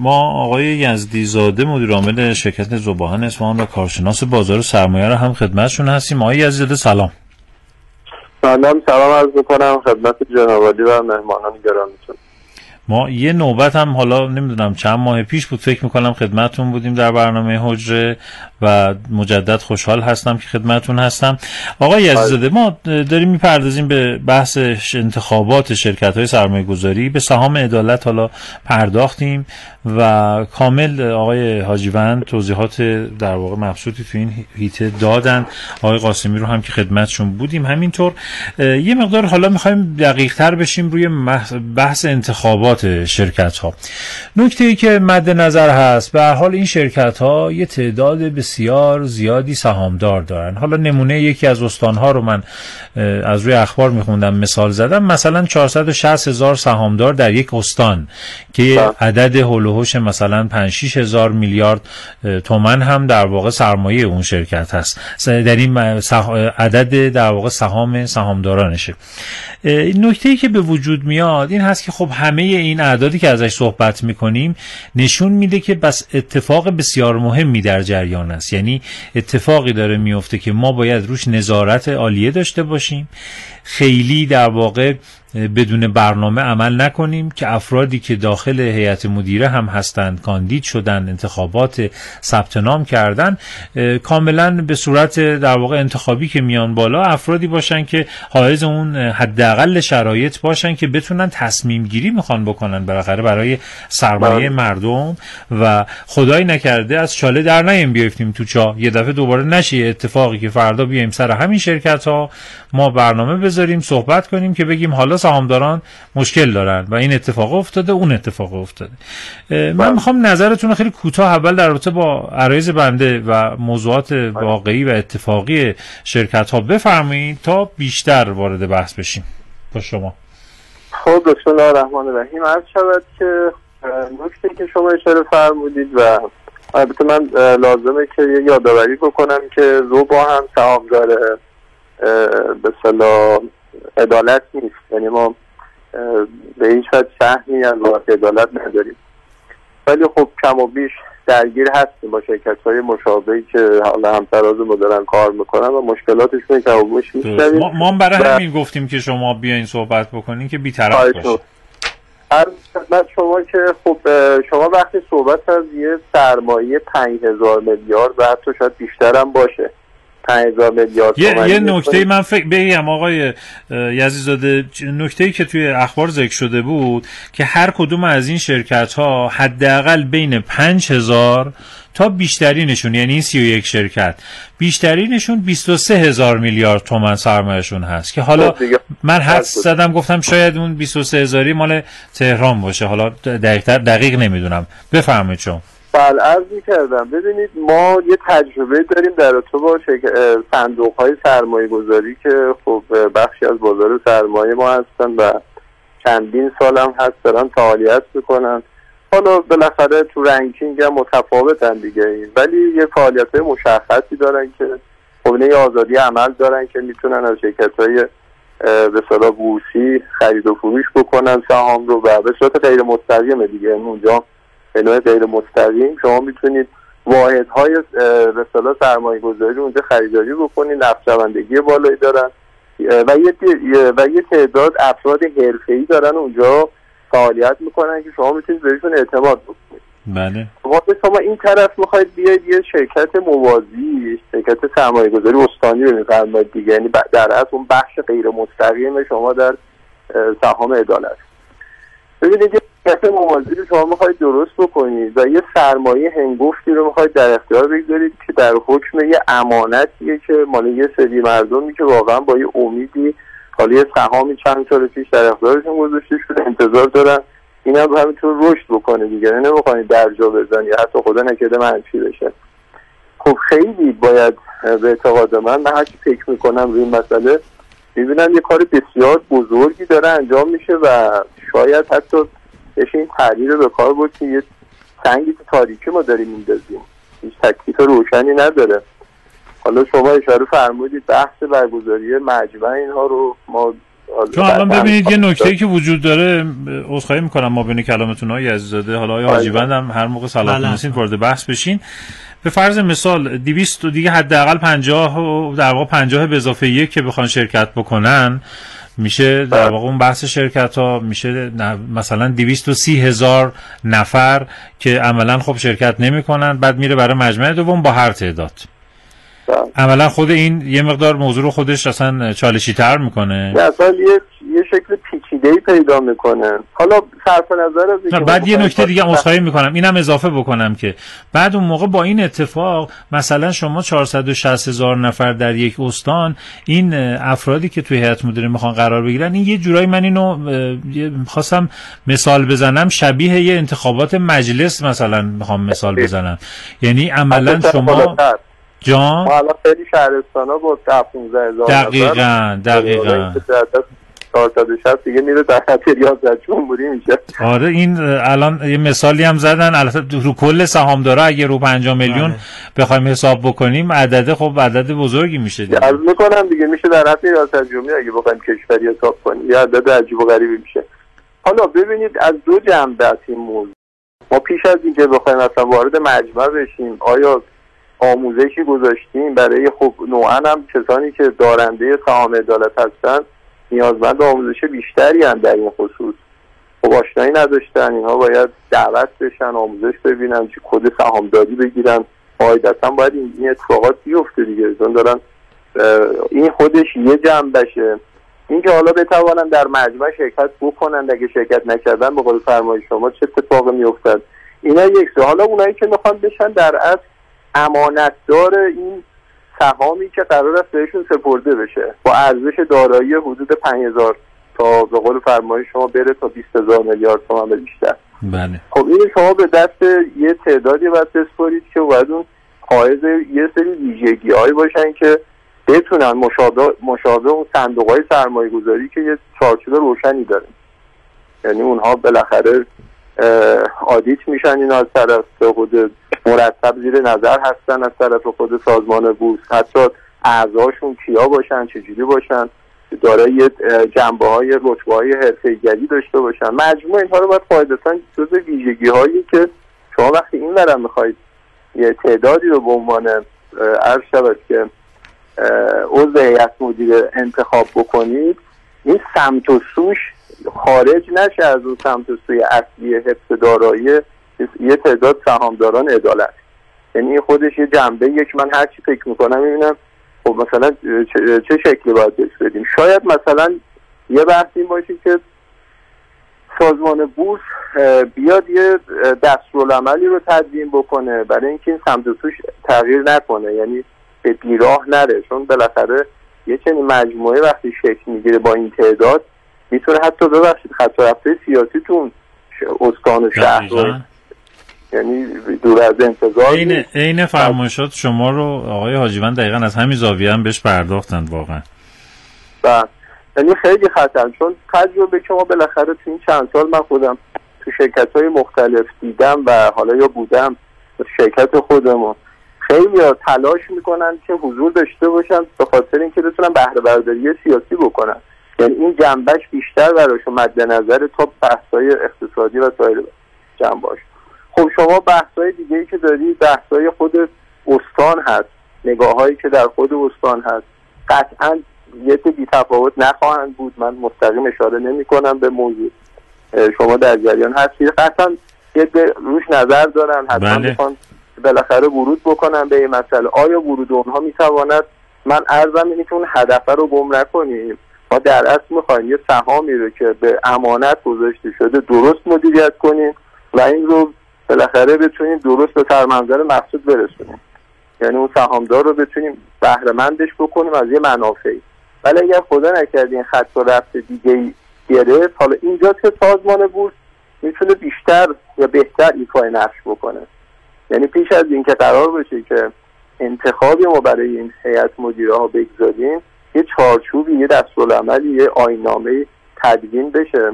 ما آقای یزدی زاده مدیر عامل شرکت زباهن اصفهان و کارشناس بازار سرمایه رو هم خدمتشون هستیم. آقای یزدی زاده سلام. سلام سلام عرض می‌کنم. خدمت جناب و مهمانان گرامیتون. ما یه نوبت هم حالا نمی‌دونم چند ماه پیش بود فکر می‌کنم خدمتون بودیم در برنامه حجره و مجدد خوشحال هستم که خدمتون هستم. آقای عزیزاده ما داریم می‌پردازیم به بحث انتخابات شرکت های سرمایه گذاری به سهام عدالت حالا پرداختیم. و کامل آقای حاجیوند توضیحات در واقع مبسوطی تو این هیته دادن. آقای قاسمی رو هم که خدمتشون بودیم. همینطور یه مقدار حالا می‌خوایم دقیق تر بشیم روی بحث انتخابات شرکت ها نکته ای که مد نظر هست به هر حال این شرکت ها یه تعداد بسیار زیادی سهامدار دارن. حالا نمونه یکی از استانها رو من از روی اخبار میخوندم مثال زدم. مثلا 460 هزار سهامدار در یک استان که بله. عدد هلوهوش مثلا 5 6 هزار میلیارد تومن هم در واقع سرمایه اون شرکت هست. در این عدد در واقع سهام سهامدارانشه. نکته ای که به وجود میاد این هست که خب همه این اعدادی که ازش صحبت می‌کنیم نشون میده که بس اتفاق بسیار مهمی در جریان است. یعنی اتفاقی داره میفته که ما باید روش نظارت عالیه داشته باشیم. خیلی در واقع بدون برنامه عمل نکنیم که افرادی که داخل هیئت مدیره هم هستند کاندید شدن انتخابات ثبت نام کردن کاملا به صورت در واقع انتخابی که میان بالا افرادی باشن که حائز اون حداقل شرایط باشن که بتونن تصمیم گیری می‌خوان بکنن بالاخره برای سرمایه بله. مردم و خدای نکرده از چاله در نیم بیافتیم تو چا یه دفعه دوباره نشه اتفاقی که فردا بیایم سر همین شرکت ها ما برنامه بذاریم صحبت کنیم که بگیم حالا سهامداران مشکل دارن و این اتفاق افتاده اون اتفاق افتاده من بله. می‌خوام نظرتون رو خیلی کوتاه اول در رابطه با عرایز بنده و موضوعات بله. واقعی و اتفاقی شرکت ها بفرمایید تا بیشتر وارد بحث بشیم با شما خب بسم الله الرحمن الرحیم عرض شود که نکته که شما اشاره فرمودید و البته من لازمه که یه یادآوری بکنم که روبا هم سهامدار به صلاح عدالت نیست. یعنی ما به این شاید سهمی از عدالت نداریم. ولی خب کم و بیش درگیر هستیم با شرکت های مشابهی که حالا همتراز ما دارن کار می‌کنن و مشکلاتشون کم و بیش ما, ما برای همین گفتیم که شما بیاین صحبت بکنین که بیطرف باشید خدمت شما که خب شما وقتی صحبت از یه سرمایه 5000 میلیارد و حتی شاید بیشتر هم باشه. 5000 میلیارد یه, یه نکته من فکر بگم آقای یزیزاده نکته ای که توی اخبار ذکر شده بود که هر کدوم از این شرکت ها حداقل بین 5000 تا بیشترینشون یعنی این 31 شرکت بیشترینشون 23 هزار میلیارد تومن سرمایهشون هست که حالا خب من حد زدم گفتم شاید اون 23 هزاری مال تهران باشه حالا دقیق, دقیق نمی‌دونم. بفرمایید چون بله عرض کردم ببینید ما یه تجربه داریم در تو با صندوق های سرمایه گذاری که خب بخشی از بازار سرمایه ما هستن و چندین سال هم هست دارن فعالیت می‌کنن. حالا بالاخره تو رنکینگ هم متفاوتن دیگه. ولی یه فعالیت های مشخصی دارن که خب آزادی عمل دارن که می‌تونن از شرکت های به صلاح بورسی خرید و فروش بکنن سهام رو و به صورت غیر مستقیم دیگه. اونجا به نوع غیر مستقیم شما می‌تونید واحد های به صلاح سرمایه گذاری اونجا خریداری بکنید نقشبندگی بالایی دارن و یه و یه تعداد افراد حرفه‌ای دارن اونجا فعالیت می‌کنن که شما می‌تونید بهشون اعتماد بکنید. بله. شما این طرف می‌خواید بیاید یه شرکت موازی شرکت سرمایه گذاری استانی رو میفرمایید دیگه یعنی در اصل اون بخش غیر مستقیم شما در سهام عدالت. ببینید شرکت موازی شما می‌خواید درست بکنید و یه سرمایه هنگفتی رو می‌خواید در اختیار بگذارید که در حکم یه امانتیه که مال یه سری مردمی که واقعا با یه امیدی حالا یه سهامی چند سال پیش در اختیارشون گذاشته شده انتظار دارن این هم همینطور رشد بکنه دیگه. نمی‌خواید درجا یا حتی خدا نکرده منفی بشه. خب خیلی باید به اعتقاد من من هرچی فکر می‌کنم روی این مسئله می‌بینم یه کار بسیار بزرگی داره انجام میشه و شاید حتی بشه این تحلیل رو به کار بود که یه سنگی تو تاریکی ما داریم میندازیم. هیچ تکلیف روشنی نداره. حالا شما اشاره فرمودید بحث برگزاری مجمع اینها رو ما چون الان ببینید یه نکته که وجود داره عذرخواهی می‌کنم. ما بین کلامتون های عزیزاده حالا آیا حاجیبند هم هر موقع دونستین بله. وارد بحث بشین. به فرض مثال 200 دیگه حداقل 50 در واقع 50 به اضافه یک که بخوان شرکت بکنن میشه در واقع اون بحث شرکت ها میشه مثلا 230 هزار نفر که عملا خب شرکت نمی‌کنن بعد میره برای مجمع دوم با هر تعداد. بله. عملا خود این یه مقدار موضوع رو خودش اصلا چالشی تر می‌کنه اصلا یه یه شکل پیچیده ای پیدا می‌کنه. حالا صرف نظر از بعد یه نکته دیگه مصاحبه می‌کنم. اینم اضافه بکنم که بعد اون موقع با این اتفاق مثلا شما 460 هزار نفر در یک استان این افرادی که توی هیئت مدیره می‌خوان قرار بگیرن این یه جورایی من اینو خواستم مثال بزنم. شبیه یه انتخابات مجلس مثلا می‌خوام مثال بزنم. یعنی عملا شما جان؟ ما الان خیلی شهرستان ها با 15 هزار دقیقا دقیقا. 460 دیگه میره در خط ریاضت جمهوری میشه. آره این الان یه مثالی هم زدن. البته رو کل سهامدارا اگه رو 5 میلیون بله. بخوایم حساب بکنیم عدد خب عدد بزرگی میشه دیگه. از می‌کنم دیگه. میشه در حد ریاست جمهوری اگه بخوایم کشوری حساب کنیم. یه عدد عجیب و غریبی میشه. حالا ببینید از دو جنبه این موضوع. ما پیش از اینکه بخوایم اصلا وارد مجمع بشیم آیا آموزشی گذاشتیم برای خب نوعا هم کسانی که دارنده سهام عدالت هستن نیازمند آموزش بیشتری هم در این خصوص. خب آشنایی نداشتن اینها باید دعوت بشن آموزش ببینن چه کد سهامداری بگیرن. قاعدتا باید این اتفاقات بیفته دیگه. چون دارن این خودش یه جنبشه. اینکه حالا بتوانن در مجمع شرکت بکنن اگه شرکت نکردن به قول فرمای شما چه اتفاقی میافتد؟ اینا یک حالا اونایی که می‌خوان بشن در اصل امانتدار این سهامی که قرار است بهشون سپرده بشه. با ارزش دارایی حدود 5000 تا به قول فرمای شما بره تا 20000 میلیارد تومان به بیشتر. بله. خب این شما به دست یه تعدادی باید بسپارید که باید اون حائز یه سری ویژگی هایی باشن که بتونن مشابه, مشابه اون صندوق های سرمایه گذاری که یه چارچوب روشنی داره. یعنی اونها بالاخره آدیت میشن این از طرف خود مرتب زیر نظر هستن از طرف خود سازمان بورس. حتی اعضاشون کیا باشن چجوری باشن؟ دارای جنبه های رتبه های حرفه‌ایگری داشته باشن. مجموع اینها رو باید قاعدتا جز ویژگی هایی که شما وقتی این ورم می‌خواید یه تعدادی رو به عنوان عرض شود که عضو هیئت مدیره انتخاب بکنید این سمت و سوش خارج نشه از اون سمت و سوی اصلی حفظ دارایی یه تعداد سهامداران عدالت. یعنی خودش یه جنبه یک من هر چی فکر می‌کنم می‌بینم خب مثلا چه شکلی باید بهش بدیم؟ شاید مثلا یه بحث این باشه که سازمان بورس بیاد یه دستورالعملی رو تدوین بکنه برای اینکه این سمت توش تغییر نکنه. یعنی به بیراه نره. چون بالاخره یه چنین مجموعه وقتی شکل می‌گیره با این تعداد می‌تونه حتی ببخشید خط رفته سیاسیتون استان و شهر رو یعنی دور از انتظار این این فرمایشات شما رو آقای حاجیوند دقیقا از همین زاویه هم بهش پرداختند واقعا. بله. یعنی خیلی خطر چون تجربه که ما بالاخره تو این چند سال من خودم تو شرکت های مختلف دیدم و حالا یا بودم شرکت خودمون. خیلی تلاش می‌کنن که حضور داشته باشن به خاطر اینکه بتونن بهره برداری سیاسی بکنن. یعنی این جنبش بیشتر براشون مد نظر تا بحث اقتصادی و سایر جنباش خب شما بحثای دیگه ای که دارید بحثای خود استان هست نگاه هایی که در خود استان هست قطعا یه بی تفاوت نخواهند بود. من مستقیم اشاره نمی کنم به موضوع شما در جریان هستید قطعا یه روش نظر دارن. حتما بله. می‌خوان بالاخره ورود بکنن به این مسئله. آیا ورود اونها می‌تواند من ارزم اینه که اون هدفه رو گم نکنیم. ما در اصل می‌خوایم یه سهامی رو که به امانت گذاشته شده درست مدیریت کنیم و این رو بالاخره بتونیم درست به سرمنظر مقصود برسونیم. یعنی اون سهامدار رو بتونیم بهرهمندش بکنیم از یه منافعی. ولی اگر خدا نکرد این خط رفت دیگه گرفت حالا اینجا که سازمان بورس می‌تونه بیشتر یا بهتر ایفای نقش بکنه. یعنی پیش از اینکه قرار بشه که انتخابی ما برای این هیئت مدیره ها بگذاریم یه چارچوبی یه دستورالعملی یه آینامه تدوین بشه.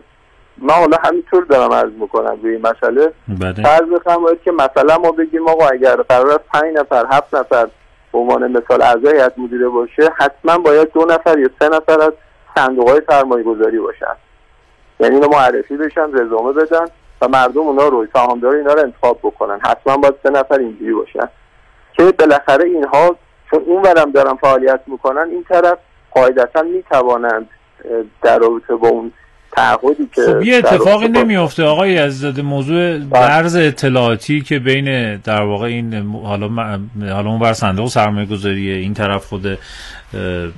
من حالا همینطور دارم عرض می‌کنم روی این مسئله. بله. فرض باید که مثلا ما بگیم آقا اگر قرار است پنج نفر هفت نفر به عنوان مثال اعضای هیئت مدیره باشه حتما باید دو نفر یا سه نفر از صندوق های سرمایه گذاری باشن. یعنی اینو معرفی بشن رزومه بدن و مردم اونا رو سهامدار اینا رو انتخاب بکنن. حتما باید سه نفر اینجوری باشن. که بالاخره اینها چون اون ورم دارن فعالیت می‌کنن این طرف قاعدتا می‌توانند در رابطه با اون تعهدی که خب یه اتفاقی نمیفته آقای عزیزاده موضوع برز بله. اطلاعاتی که بین در واقع این حالا حالا اون بر صندوق سرمایه گذاریه این طرف خود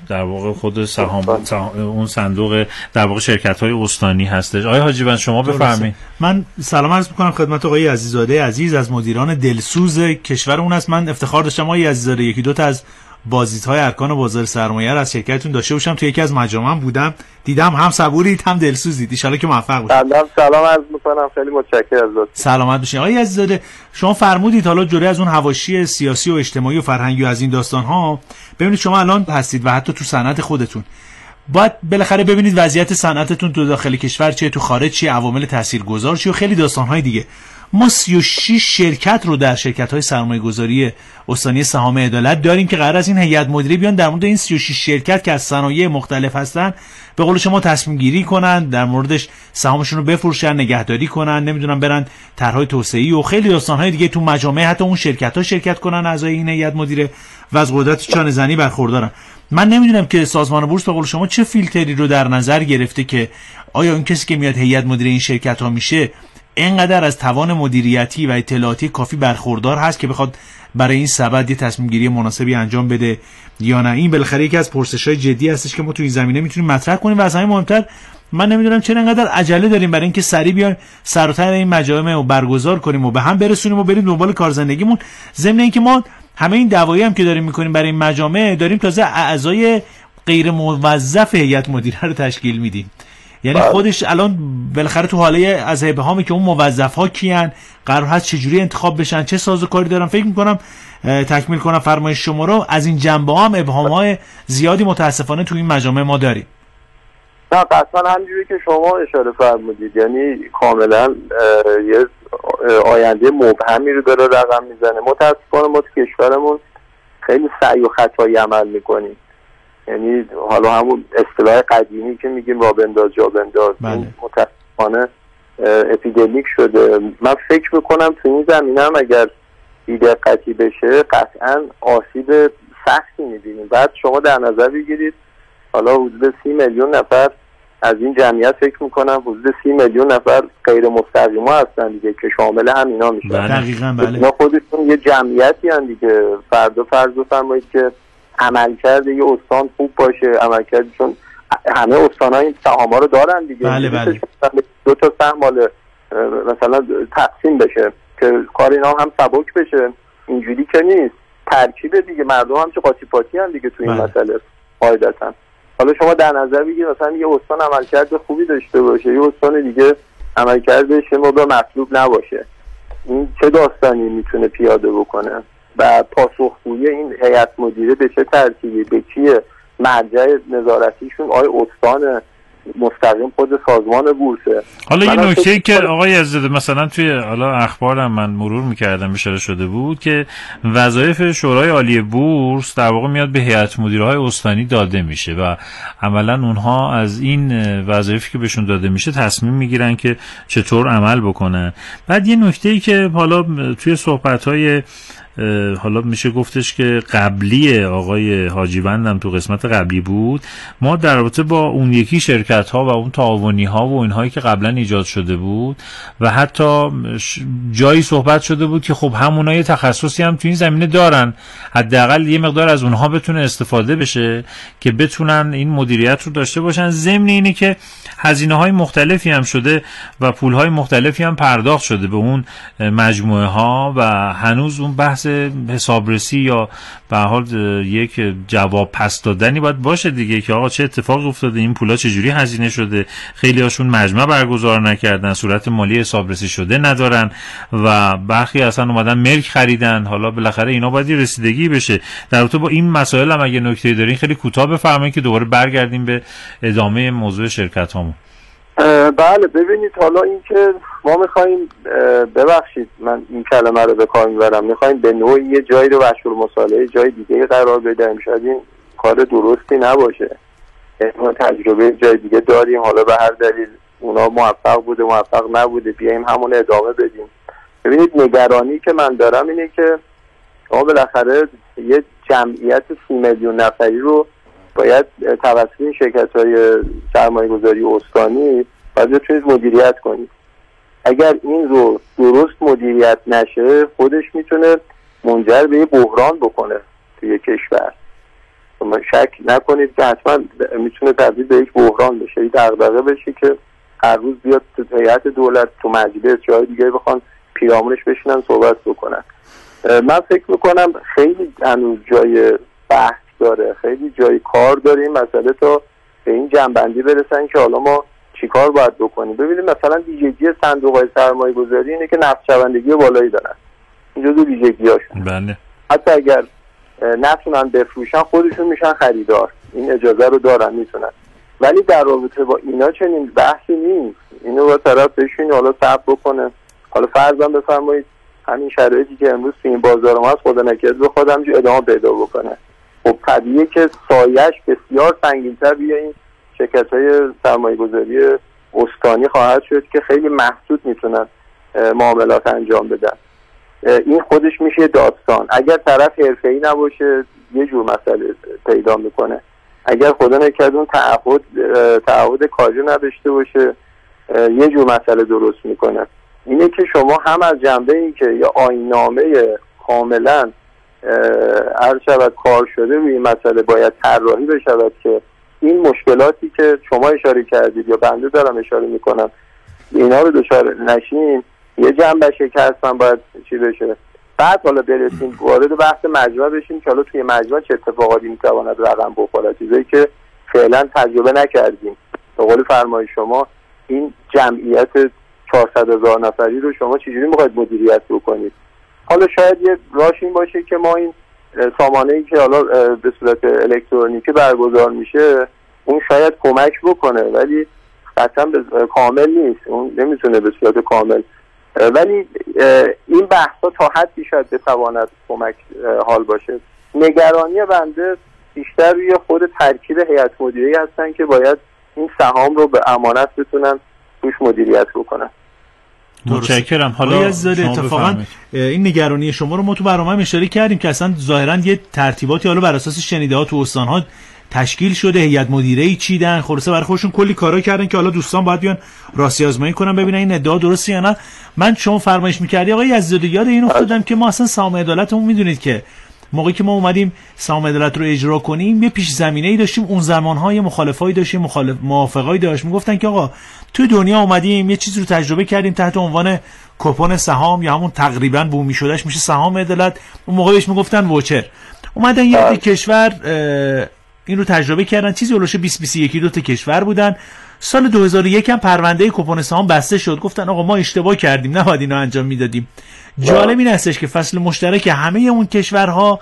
در واقع خود سهام بله. اون صندوق در واقع شرکت های استانی هستش. آقای حاجی شما بفرمایید. من سلام عرض می‌کنم خدمت آقای عزیزاده عزیز از مدیران دلسوز کشور اون است. من افتخار داشتم آقای عزیزاده یکی دو تا از های ارکان بازار سرمایه از شرکتتون داشته باشم. تو یکی از مجامع بودم. دیدم هم صبورید هم دلسوزید. ان که موفق باشید. سلام سلام عرض می‌کنم. خیلی متشکرم از سلامت باشین. آقای عزیزاده شما فرمودید حالا جوری از اون حواشی سیاسی و اجتماعی و فرهنگی و از این داستان ها ببینید شما الان هستید و حتی تو صنعت خودتون. باید بالاخره ببینید وضعیت صنعتتون تو داخل کشور چیه تو خارج چیه عوامل تاثیرگذار چیه و خیلی داستانهای دیگه. ما 36 شرکت رو در شرکت های سرمایه گذاری استانی سهام عدالت داریم که قرار از این هیئت مدیره بیان در مورد این 36 شرکت که از صنایع مختلف هستن به قول شما تصمیم گیری کنن در موردش سهامشون رو بفروشن نگهداری کنن نمی‌دونم برن طرحهای توسعه‌ای و خیلی های دیگه تو مجامع حتی اون شرکت ها شرکت کنن اعضای این هیئت مدیره و از قدرت چانه زنی برخوردارن. من نمی‌دونم که سازمان بورس به قول شما چه فیلتری رو در نظر گرفته که آیا این کسی که میاد هیئت مدیره این شرکت ها میشه اینقدر از توان مدیریتی و اطلاعاتی کافی برخوردار هست که بخواد برای این سبد یه تصمیم گیری مناسبی انجام بده یا نه. این بالاخره یکی از پرسش های جدی هستش که ما تو این زمینه می‌تونیم مطرح کنیم و از همین مهمتر من نمی‌دونم چرا اینقدر عجله داریم برای اینکه سریع بیایم سر این مجامع رو برگزار کنیم و به هم برسونیم و بریم دنبال کار زندگیمون. ضمن اینکه ما همه این دعوایی هم که داریم می‌کنیم برای این مجامع داریم تازه اعضای غیر موظف هیئت مدیره رو تشکیل میدیم. یعنی بله. خودش الان بالاخره تو حاله از هامی که اون موظف ها کیان قرار هست چجوری انتخاب بشن چه سازوکاری دارن فکر می‌کنم تکمیل کنم فرمایش شما رو. از این جنبه هم ابهام های زیادی متاسفانه تو این مجامع ما داریم. نه قطعا همجوری که شما اشاره فرمودید. یعنی کاملا یه آینده مبهمی رو داره رقم می‌زنه. متاسفانه ما تو کشورمون خیلی سعی و خطایی عمل می‌کنیم. یعنی حالا همون اصطلاح قدیمی که میگیم را بنداز جا بنداز بله. متاسفانه اپیدمیک شده. من فکر می‌کنم تو این زمینه هم اگر بیدقتی بشه قطعا آسیب سختی می‌بینیم. بعد شما در نظر بگیرید حالا حدود سی میلیون نفر از این جمعیت فکر می‌کنم حدود سی میلیون نفر غیر مستقیما هستن دیگه که شامل هم اینا میشن دقیقا بله. اینا خودشون یه جمعیتی هن دیگه. فردا فرض بفرمایید که عملکرد یه استان خوب باشه عملکرد چون همه استان این سهام رو دارن دیگه. بله بله. دو تا سهم مال مثلا تقسیم بشه که کار اینا هم سبک بشه. اینجوری که نیست. ترکیب دیگه. مردم هم چه قاطی پاتی هم دیگه تو این بله. مسئله. قاعدتا. حالا شما در نظر بگیر مثلا یه استان عملکرد خوبی داشته باشه. یه استان دیگه عملکردش ما به مطلوب نباشه. این چه داستانی می‌تونه پیاده بکنه؟ و پاسخگویی این هیئت مدیره به چه ترتیبی؟ به کیه مرجع نظارتیشون آقای استان مستقیم خود سازمان بورسه. حالا یه نکته ای که آقای عزیزاده مثلا توی حالا اخبارم من مرور می‌کردم اشاره شده بود که وظایف شورای عالی بورس در واقع میاد به هیئت مدیره های استانی داده میشه و عملا اونها از این وظایفی که بهشون داده میشه تصمیم می‌گیرن که چطور عمل بکنن. بعد یه نکته ای که حالا توی صحبت های حالا میشه گفتش که قبلی آقای حاجی بندم تو قسمت قبلی بود. ما در رابطه با اون یکی شرکت ها و اون تعاونی ها و اینهایی که قبلا ایجاد شده بود و حتی جایی صحبت شده بود که خب همونها یه تخصصی هم تو این زمینه دارن. حداقل یه مقدار از اونها بتونه استفاده بشه که بتونن این مدیریت رو داشته باشن. ضمن اینه که هزینه های مختلفی هم شده و پول های مختلفی هم پرداخت شده به اون مجموعه ها و هنوز اون بحث حسابرسی یا به حال یک جواب پس دادنی باید باشه دیگه که آقا چه اتفاق افتاده این پولا چجوری هزینه شده؟ خیلی هاشون مجمع برگزار نکردن صورت مالی حسابرسی شده ندارن و برخی اصلا اومدن ملک خریدن. حالا بالاخره اینا باید رسیدگی بشه. در با این مسائل هم اگه نکته دارین خیلی کوتاه بفرمایید که دوباره برگردیم به ادامه موضوع شرکت هامون بله ببینید حالا اینکه ما می‌خوایم ببخشید من این کلمه رو به کار می‌برم. می‌خوایم به نوعی یه جایی رو مشغول مصالحه جای دیگه قرار بدهیم شاید این کار درستی نباشه. ما تجربه جای دیگه داریم. حالا به هر دلیل اونا موفق بوده موفق نبوده بیایم همون ادامه بدیم. ببینید نگرانی که من دارم اینه که شما بالاخره یه جمعیت سی میلیون نفری رو باید توسط شرکت های سرمایه گذاری استانی باید بتونید مدیریت کنید اگر این رو درست مدیریت نشه خودش می‌تونه منجر به یه بحران بکنه توی کشور. شما شک نکنید که حتما می‌تونه تبدیل به یک بحران بشه. یک دغدغه بشه که هر روز بیاد تو هیئت دولت تو مجلس جای دیگه بخوان پیرامونش بشینن صحبت بکنن. من فکر می‌کنم خیلی هنوز جای بحث داره. خیلی جای کار داریم. مسئله تا به این جنبندی برسن که حالا ما چیکار باید بکنیم. ببینیم مثلا ویژگی صندوق های سرمایه گذاری اینه که نفت شوندگی بالایی دارن. این جزو ویژگی بله. حتی اگر نتونن بفروشن خودشون میشن خریدار. این اجازه رو دارن می‌تونن. ولی در رابطه با اینا چنین بحثی نیست. اینو با طرف بشین حالا صبر بکنه. حالا فرضاً بفرمایید همین شرایطی که امروز تو این بازار ما هست خدا نکرد به خودم ادامه پیدا بکنه. خب طبیعیه که سایش بسیار سنگینتر بیا این شرکت های سرمایه گذاری استانی خواهد شد که خیلی محدود می‌تونن معاملات انجام بدن. این خودش میشه داستان. اگر طرف ای نباشه یه جور مسئله پیدا می‌کنه. اگر خدا نکرد اون تعهد تعهد کاری نداشته باشه یه جور مسئله درست می‌کنه. اینه که شما هم از جنبه این که یا آینامه کاملا هر شود کار شده روی این مسئله باید طراحی بشود که این مشکلاتی که شما اشاره کردید یا بنده دارم اشاره می‌کنم اینا رو دچار نشین. یه جنبه که هستن باید چی بشه. بعد حالا برسیم وارد بحث مجموعه بشیم که حالا توی مجموعه چه اتفاقاتی می‌تواند رقم بخورد چیزایی که فعلا تجربه نکردیم. به قول فرمای شما این جمعیت 400 هزار نفری رو شما چجوری می‌خواید مدیریت بکنید؟ حالا شاید یه راش این باشه که ما این سامانه ای که حالا به صورت الکترونیکی برگزار میشه اون شاید کمک بکنه ولی قطعا کامل نیست. اون نمی‌تونه به صورت کامل. ولی این بحث تا حدی شاید بتواند کمک حال باشه. نگرانی بنده بیشتر روی خود ترکیب هیئت مدیره هستن که باید این سهام رو به امانت بتونن توش مدیریت بکنن. متشکرم. حالا اتفاقا این نگرانی شما رو ما تو برنامه اشاره کردیم که اصلا ظاهرا یه ترتیباتی حالا بر اساس شنیده ها تو استان ها تشکیل شده. هیئت مدیره ای چیدن خلاصه برای خودشون کلی کارا کردن که حالا دوستان باید بیان راستی آزمایی کنن ببینن این ادعا درسته یا نه. من شما فرمایش می‌کردی آقای عزیزاده یاد این افتادم که ما اصلا سام عدالتمون می‌دونید که موقعی که ما اومدیم سام عدالت رو اجرا کنیم یه پیش زمینه ای داشتیم اون زمان های مخالفایی داشتیم مخالف موافقایی داشت می‌گفتن که آقا توی دنیا اومدیم یه چیزی رو تجربه کردیم تحت عنوان کپون سهام یا همون تقریبا بومی شدهش میشه سهام عدالت. اون موقع بهش می‌گفتن ووچر اومدن یه. کشور این رو تجربه کردن. چیزی اولش 20 21 دو تا کشور بودن. سال 2001 هم پرونده کپون سهام بسته شد. گفتن آقا ما اشتباه کردیم نباید اینو انجام می‌دادیم. جالب این هستش که فصل مشترک همه اون کشورها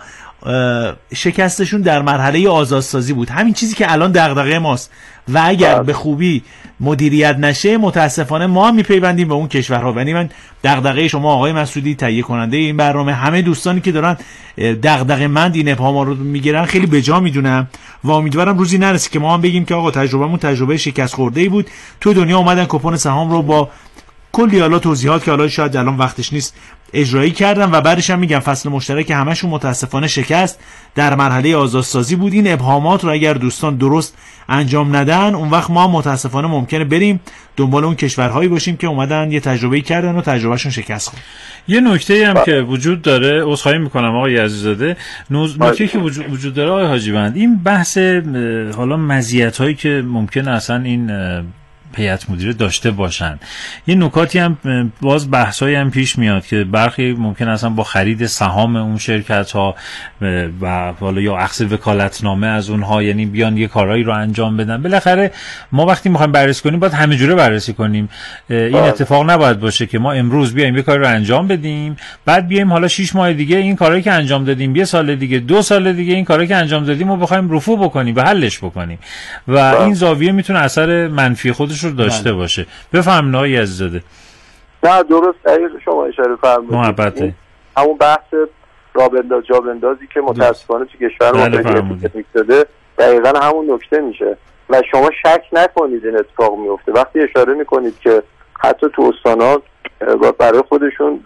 شکستشون در مرحله آزادسازی بود. همین چیزی که الان دغدغه ماست. و اگر بله. به خوبی مدیریت نشه متاسفانه ما هم میپیوندیم به اون کشورها. یعنی من دغدغه شما آقای مسعودی تهیه کننده این برنامه همه دوستانی که دارن دغدغه مند این ابهام رو می‌گیرن خیلی بجا می‌دونم. و امیدوارم روزی نرسه که ما هم بگیم که آقا تجربهمون تجربه شکست خورده ای بود. تو دنیا اومدن کپون سهام رو با کلی حالا توضیحات که حالا شاید الان وقتش نیست اجرایی کردن و بعدش هم میگم فصل مشترک همشون متاسفانه شکست. در مرحله آزادسازی بود. این ابهامات رو اگر دوستان درست انجام ندن اون وقت ما متاسفانه ممکنه بریم دنبال اون کشورهایی باشیم که اومدن یه تجربه کردن و تجربهشون شکست خورد. یه نکته هم که وجود داره عذرخواهی می‌کنم آقای عزیزاده. نکته که وجود داره آقای حاجی بند این بحث حالا مزیت هایی که ممکنه اصلا این هیئت مدیره داشته باشن یه نکاتی هم باز بحثایی هم پیش میاد که برخی ممکن اصلا با خرید سهام اون شرکت ها و حالا یا اخذ وکالتنامه از اونها یعنی بیان یه کارهایی رو انجام بدن بالاخره ما وقتی می‌خوایم بررسی کنیم باید همه جوره بررسی کنیم این بله. اتفاق نباید باشه که ما امروز بیایم یه کاری رو انجام بدیم بعد بیایم حالا 6 ماه دیگه این کارهایی که انجام دادیم یه سال دیگه دو سال دیگه این کارهایی که انجام دادیم رو بخوایم رفو بکنیم و حلش بکنیم و بله. این زاویه می‌تونه اثر منفی خودش رو داشته بله. باشه. بفهمین آقای عزیزاده. نه درست. اگر شما اشاره فرمودید. محبته. همون بحث رابنداز جابندازی که متاسفانه تو کشور ما شده دقیقا همون نکته میشه. و شما شک نکنید این اتفاق میفته. وقتی اشاره می‌کنید که حتی تو استانات برای خودشون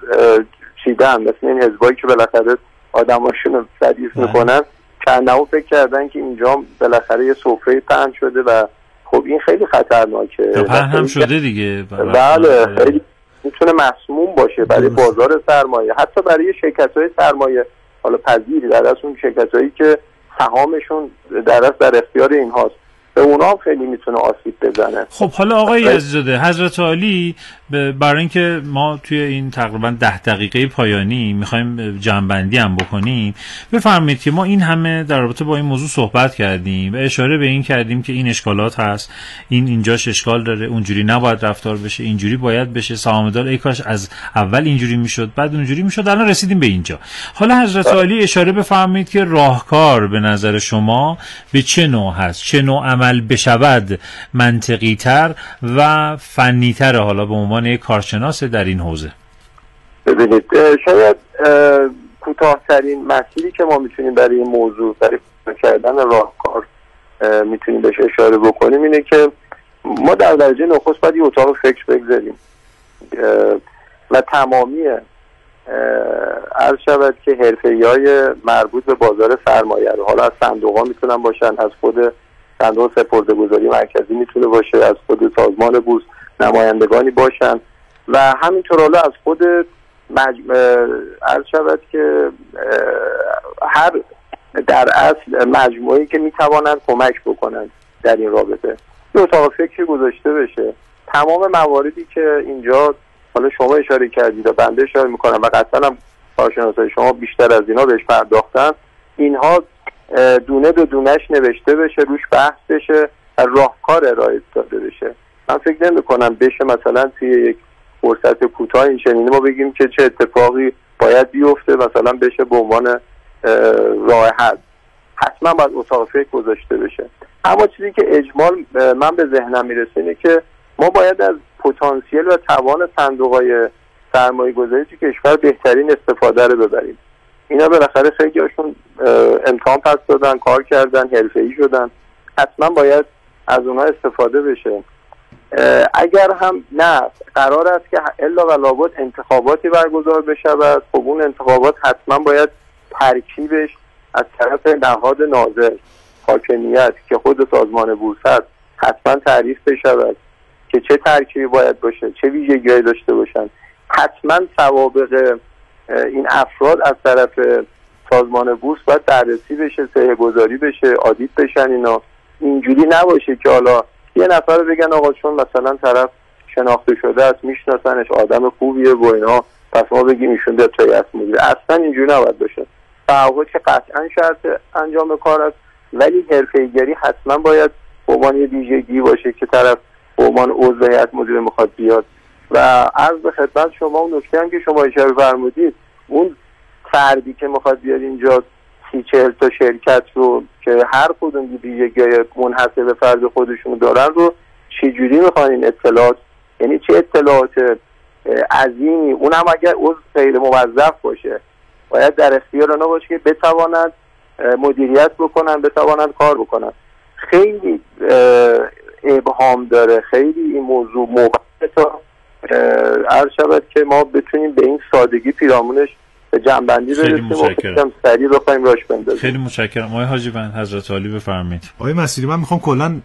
چیدن. مثل این حزبایی که بالاخره آدماشون صدیف بله. می‌کنن. چند فکر کردن که اینجا بالاخره یه سفره پهن شده و خب این خیلی خطرناکه پهن هم شده دیگه بله خیلی می‌تونه مسموم باشه برای. بازار سرمایه حتی برای شرکت های سرمایه حالا پذیری در از اون شرکت هایی که سهامشون در از در اختیار این هاست به اونا هم خیلی می‌تونه آسیب بزنه خب حالا آقای بله. عزیزاده حضرت عالی برای اینکه ما توی این تقریبا ده دقیقه پایانی می‌خوایم جنبندی هم بکنیم بفرمایید که ما این همه در رابطه با این موضوع صحبت کردیم و اشاره به این کردیم که این اشکالات هست این اینجاش اشکال داره اونجوری نباید رفتار بشه اینجوری باید بشه سهامدار ای کاش از اول اینجوری می‌شد بعد اونجوری می‌شد الان رسیدیم به اینجا. حالا حضرت عالی اشاره بفرمایید که راهکار به نظر شما به چه نوع هست؟ چه نوع عمل بشود منطقی تر و فنی تر حالا به عنوان یک کارشناس در این حوزه. ببینید شاید اه، کوتاهترین مسیری که ما می‌تونیم برای این موضوع برای کردن راهکار اه، می‌تونیم بهش اشاره بکنیم اینه که ما در درجه نخست باید یه اتاق فکر بگذاریم. و تمامی عرض شود که حرفه های مربوط به بازار سرمایه رو. حالا از صندوق ها می‌تونن باشن از خود صندوق سپرده گذاری مرکزی می‌تونه باشه از خود سازمان بورس نمایندگانی باشن. و همینطور حالا از خود مجم... عرض شود که هر در اصل مجموعی که می‌توانند کمک بکنند در این رابطه. یه اتاق فکری گذاشته بشه. تمام مواردی که اینجا حالا شما اشاره کردید و بنده اشاره می‌کنم و قطعا هم کارشناسای شما بیشتر از اینا بهش پرداختن. اینها دونه به دونش نوشته بشه روش بحث بشه راهکار ارائه داده بشه. من فکر نمی کنم بشه مثلا توی یک فرصت کوتاه این ما بگیم که چه اتفاقی باید بیفته مثلا بشه به عنوان اه، راه حل. حتما باید اتاق فکر گذاشته بشه. اما چیزی که اجمال من به ذهنم می‌رسه اینه که ما باید از پتانسیل و توان صندوق های سرمایه گذاری تو کشور بهترین استفاده رو ببریم. اینا بالاخره خیلی هاشون امتحان پس دادن کار کردن حرفه ای شدن. حتما باید از اونها استفاده بشه. اگر هم نه قرار است که الا و لابد انتخاباتی برگزار بشود. خب اون انتخابات حتما باید ترکیبش از طرف نهاد ناظر حاکمیت که خود سازمان بورس است حتما تعریف بشود که چه ترکیبی باید باشه چه ویژگیهایی داشته باشن حتما سوابق این افراد از طرف سازمان بورس باید بررسی بشه سهه گذاری بشه آدیت بشن اینا. اینجوری نباشه که حالا یه نفر بگن آقا چون مثلا طرف شناخته شده است میشناسنش آدم خوبیه و اینا پس ما بگیم ایشون در رئیس مدیر اصلا اینجوری نباید باشه. تعهد که قطعا شرط انجام کار است ولی حرفه‌ایگری حتما باید به عنوان یه ویژگی باشه که طرف به عنوان عضو هیئت می‌خواد بیاد. و عرض به خدمت شما اون نکته هم که شما اشاره فرمودید اون فردی که می‌خواد بیاد اینجا سی چهل تا شرکت رو که هر کدوم ویژگی منحصر به فرد خودشون دارن رو چجوری می‌خوان این اطلاعات؟ یعنی چه اطلاعات عظیمی؟ اونم اگر عضو غیر موظف باشه باید در اختیار اونا باشه که بتوانند اه، مدیریت بکنن بتوانند کار بکنن. خیلی ابهام داره. خیلی این موضوع موقع تا عرض شود که ما بتونیم به این سادگی پیرامونش به جنبندی خیلی برسیم و متشکرم. خیلی سریع بخوایم راش بندازیم. خیلی متشکرم. آقای حاجی بند حضرت عالی بفرمایید. آقای مسیری من می‌خوام کلا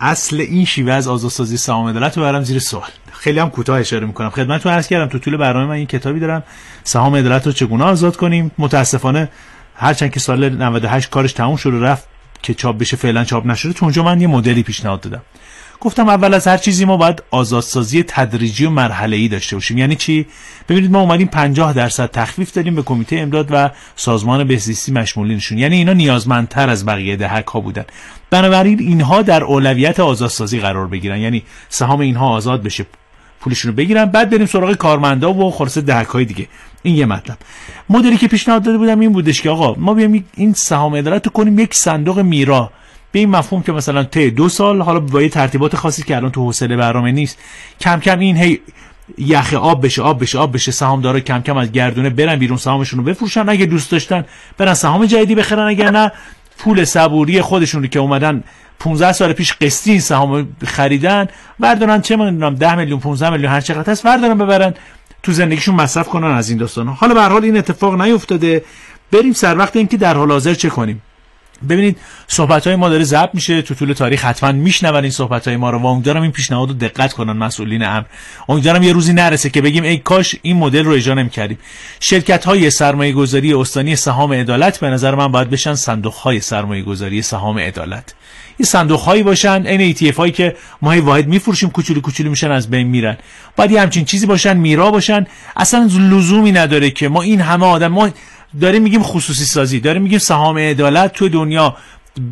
اصل این شیوه از آزادسازی سهام عدالت رو برم زیر سوال. خیلی هم کوتاه اشاره می‌کنم. خدمتتون عرض کردم تو طول برنامه من این کتابی دارم. سهام عدالت رو چگونه آزاد کنیم؟ متاسفانه هرچند که سال 98 کارش تموم شد و رفت که چاپ بشه فعلا چاپ نشده. تو اونجا من یه مدلی پیشنهاد دادم. گفتم اول از هر چیزی ما باید آزادسازی تدریجی و مرحله ای داشته باشیم. یعنی چی؟ ببینید ما اومدیم 50 درصد تخفیف دادیم به کمیته امداد و سازمان بهزیستی مشمولینشون. یعنی اینا نیازمندتر از بقیه دهک ها بودن. بنابراین اینها در اولویت آزادسازی قرار بگیرن. یعنی سهام اینها آزاد بشه پولشون رو بگیرن. بعد بریم سراغ کارمندا و خلاصه دهک های دیگه. این یه مطلب. مدلی که پیشنهاد داده بودم این بودش که آقا ما بیایم این سهام عدالت رو کنیم یک صندوق میرا. به این مفهوم که مثلا طی دو سال حالا با یه ترتیبات خاصی که الان تو حوصله برنامه نیست کم کم این هی یخ آب بشه آب بشه آب بشه سهامدارا کم کم از گردونه برن بیرون سهامشون رو بفروشن اگه دوست داشتن برن سهام جدیدی بخرن اگر نه پول صبوری خودشون رو که اومدن 15 سال پیش قسطی این سهام خریدن بردارن چه می‌دونم 10 میلیون 15 میلیون هر چقدر هست بردارن ببرن تو زندگیشون مصرف کنن از این داستان حالا به حال این اتفاق نیفتاده. بریم سر وقت اینکه در حال حاضر چه کنیم؟ ببینید صحبت های ما داره ضبط میشه. تو طول تاریخ حتما میشنون این صحبت های ما رو. و امیدوارم این پیشنهاد رو دقت کنن مسئولین امر امیدوارم یه روزی نرسه که بگیم ای کاش این مدل رو اجرا نمی‌کردیم. شرکت های سرمایه گذاری استانی سهام عدالت به نظر من باید بشن صندوق های سرمایه گذاری سهام عدالت. این صندوق هایی باشن این ETF هایی که ما واحد میفروشیم کوچولو کوچولو میشن از بین میرن. باید یه همچین چیزی باشن میرا باشن. اصلا لزومی نداره که ما این همه آدم ما داریم میگیم خصوصی سازی داریم میگیم سهام عدالت تو دنیا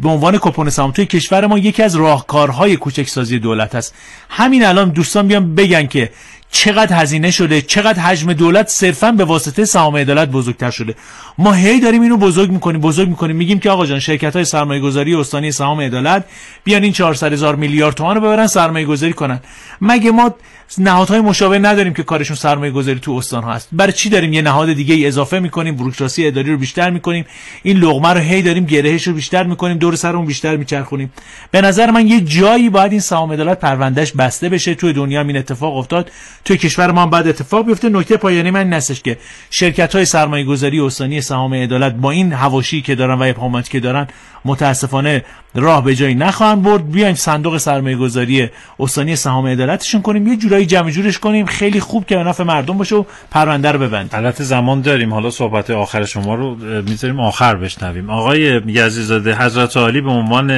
به عنوان کپون سهام توی کشور ما یکی از راهکارهای کوچک سازی دولت هست همین الان دوستان بیان بگن که چقدر هزینه شده چقدر حجم دولت صرفا به واسطه سهام عدالت بزرگتر شده. ما هی داریم اینو بزرگ می‌کنیم بزرگ می‌کنیم. میگیم که آقا جان شرکت های سرمایه گذاری استانی سهام عدالت بیان این 400 هزار میلیارد تومان رو ببرن سرمایه گذاری کنن. مگه ما نهادهای مشابه نداریم که کارشون سرمایه گذاری تو استان ها هست. برای چی داریم یه نهاد دیگه ای اضافه می‌کنیم بروکراسی اداری رو بیشتر می‌کنیم این لغمه رو هی داریم گرهش رو بیشتر می‌کنیم دور سرمون بیشتر میچرخونیم. به نظر من یه جایی باید این سهام عدالت پروندهش بسته بشه. تو دنیا این اتفاق افتاد. تو کشور ما بعد اتفاق بیفته. نکته پایانی من نستش که شرکت های سرمایه گذاری استانی سهام عدالت با این هواشی که دارن و ابهاماتی که دارن متاسفانه راه به جایی نخواهند برد. بیایم صندوق سرمایه گذاری استانی سهام عدالتشون کنیم. یه جورایی جمع جورش کنیم. خیلی خوب که به نفع مردم باشه و پرونده رو ببندیم. البته زمان داریم. حالا صحبت آخر شما رو می‌ذاریم آخر بشنویم. آقای یزیزاده حضرت عالی به عنوان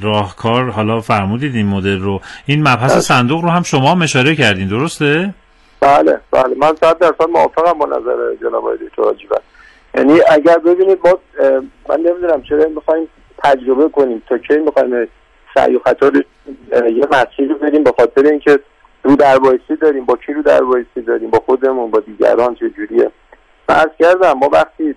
راهکار حالا فرمودید این مدل رو. این مبحث بله. صندوق رو هم شما اشاره کردین. درسته؟ بله بله. من صد درصد موافقم با نظر جناب آقای دکتر یعنی اگر ببینید ما من نمی‌دونم چرا می‌خوایم تجربه کنیم تا کی می‌خوایم سعی و خطا یه مسیری رو بریم به خاطر اینکه رو در داریم. با کی رو در داریم؟ با خودمون با دیگران چه جوریه؟ فرض کردم ما وقتی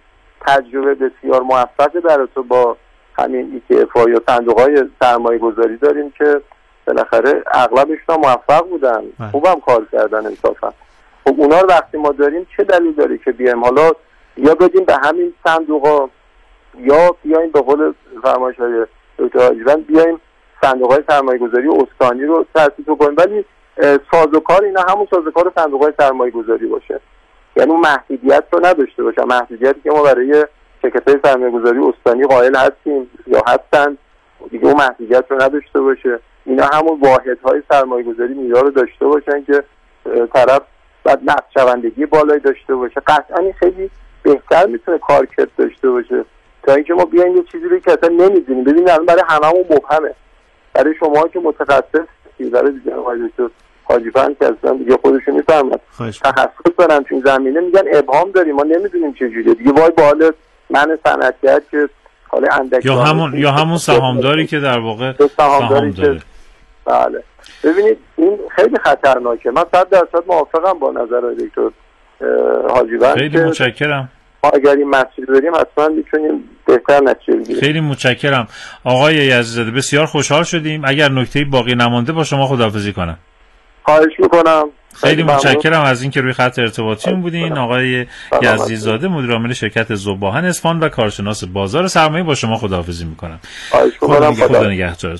تجربه بسیار موفق در تو با همین ETF یا صندوق های سرمایه گذاری داریم که بالاخره اغلبشون موفق بودن. بله. خوبم کار کردن انصافا. خب اونا رو وقتی ما داریم چه دلیل داره که بیایم؟ حالا یا بدیم به همین صندوق یا بیایم به قول فرمایش های دکتر بیایم صندوق های سرمایه گذاری استانی رو تأسیس کنیم ولی سازوکار اینا همون سازوکار صندوق های سرمایه گذاری باشه. یعنی اون محدودیت رو نداشته باشه محدودیتی که ما برای شرکت های سرمایه گذاری استانی قائل هستیم یا هستند دیگه اون محدودیت رو نداشته باشه. اینا همون واحد های سرمایه گذاری میرا رو داشته باشن که طرف بعد نقد شوندگی بالایی داشته باشه. قطعا خیلی بهتر می‌تونه کارکرد داشته باشه. تا اینکه ما بیایم یه چیزی رو که اصلا نمی‌دونیم. ببینید الان برای هممون مبهمه. برای شما که متخصص برای دیگه دکتر حاجی که اصلا دیگه خودشون می‌فهمن. تخصص دارن تو زمینه میگن ابهام داریم. ما نمی‌دونیم چه جوریه. دیگه وای به من صنعتگر که حالا اندک یا همون یا همون سهامداری که در واقع سهام داره. بله. ببینید این خیلی خطرناکه. من صد درصد موافقم با نظر دکتر حاجی خیلی متشکرم. ما اگر این مسیر بریم حتما می‌تونیم بهتر نتیجه بگیریم. خیلی متشکرم. آقای یزدزاده بسیار خوشحال شدیم. اگر نکته باقی نمانده با شما خداحافظی کنم. خواهش می‌کنم. خیلی متشکرم. از اینکه روی خط ارتباطی بودین. آقای یزدیزاده مدیر عامل شرکت زباهن اسفان و کارشناس بازار سرمایه با شما خداحافظی می‌کنم. خواهش می‌کنم. خدا نگهدارتون.